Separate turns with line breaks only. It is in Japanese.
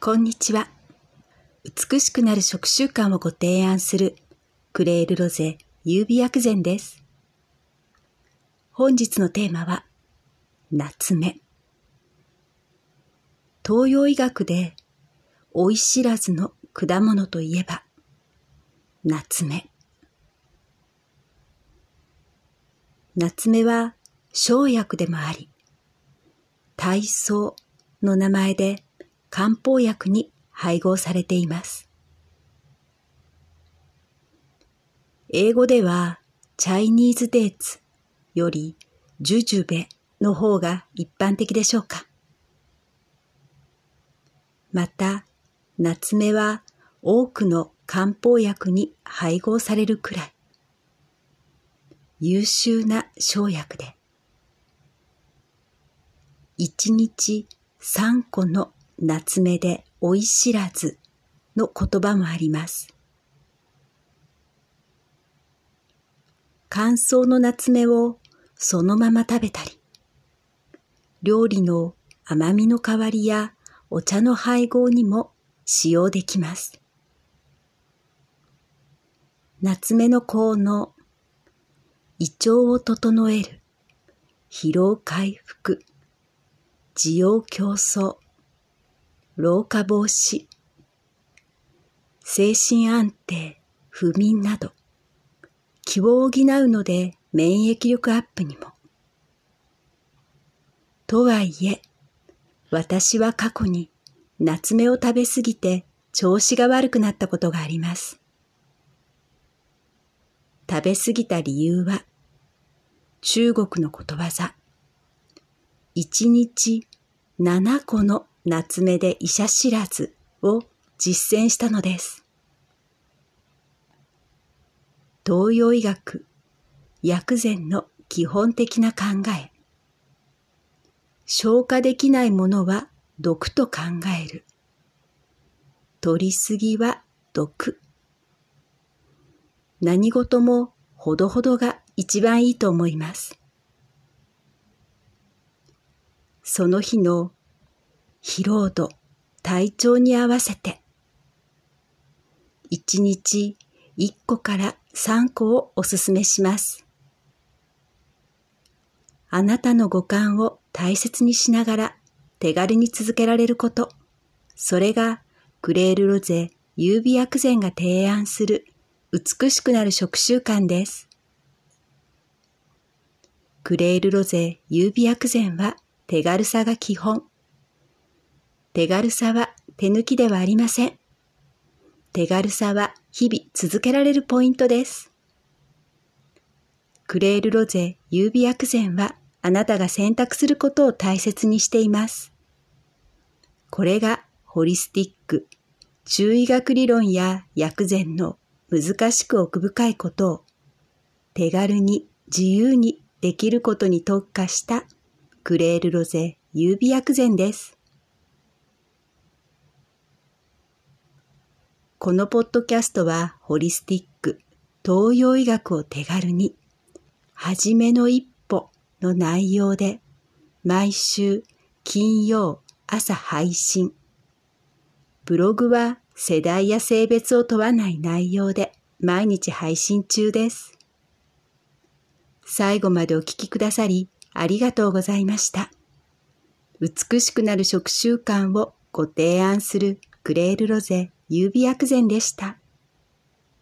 こんにちは。美しくなる食習慣をご提案するクレールロゼ優美薬膳です。本日のテーマは夏目。東洋医学で老い知らずの果物といえば夏目。夏目は生薬でもあり、体操の名前で漢方薬に配合されています。英語ではチャイニーズデーツよりジュジュベの方が一般的でしょうか。また、夏目は多くの漢方薬に配合されるくらい優秀な生薬で、一日三個の夏目で老い知らずの言葉もあります。乾燥の夏目をそのまま食べたり、料理の甘みの代わりやお茶の配合にも使用できます。夏目の効能、胃腸を整える、疲労回復、需要競争、老化防止、精神安定、不眠など、気を補うので免疫力アップにも。とはいえ、私は過去に夏目を食べすぎて調子が悪くなったことがあります。食べ過ぎた理由は、中国のことわざ、一日七個の夏目で医者知らずを実践したのです。東洋医学、薬膳の基本的な考え。消化できないものは毒と考える。取りすぎは毒。何事もほどほどが一番いいと思います。その日の疲労度、体調に合わせて、1日1個から3個をおすすめします。あなたの五感を大切にしながら手軽に続けられること、それがクレールロゼ優美薬膳が提案する美しくなる食習慣です。クレールロゼ優美薬膳は手軽さが基本。手軽さは手抜きではありません。手軽さは日々続けられるポイントです。クレールロゼ優美薬膳はあなたが選択することを大切にしています。これがホリスティック、中医学理論や薬膳の難しく奥深いことを手軽に自由にできることに特化したクレールロゼ優美薬膳です。このポッドキャストはホリスティック、東洋医学を手軽に、はじめの一歩の内容で、毎週金曜朝配信。ブログは世代や性別を問わない内容で毎日配信中です。最後までお聞きくださりありがとうございました。美しくなる食習慣をご提案するクレールロゼ優美薬膳でした。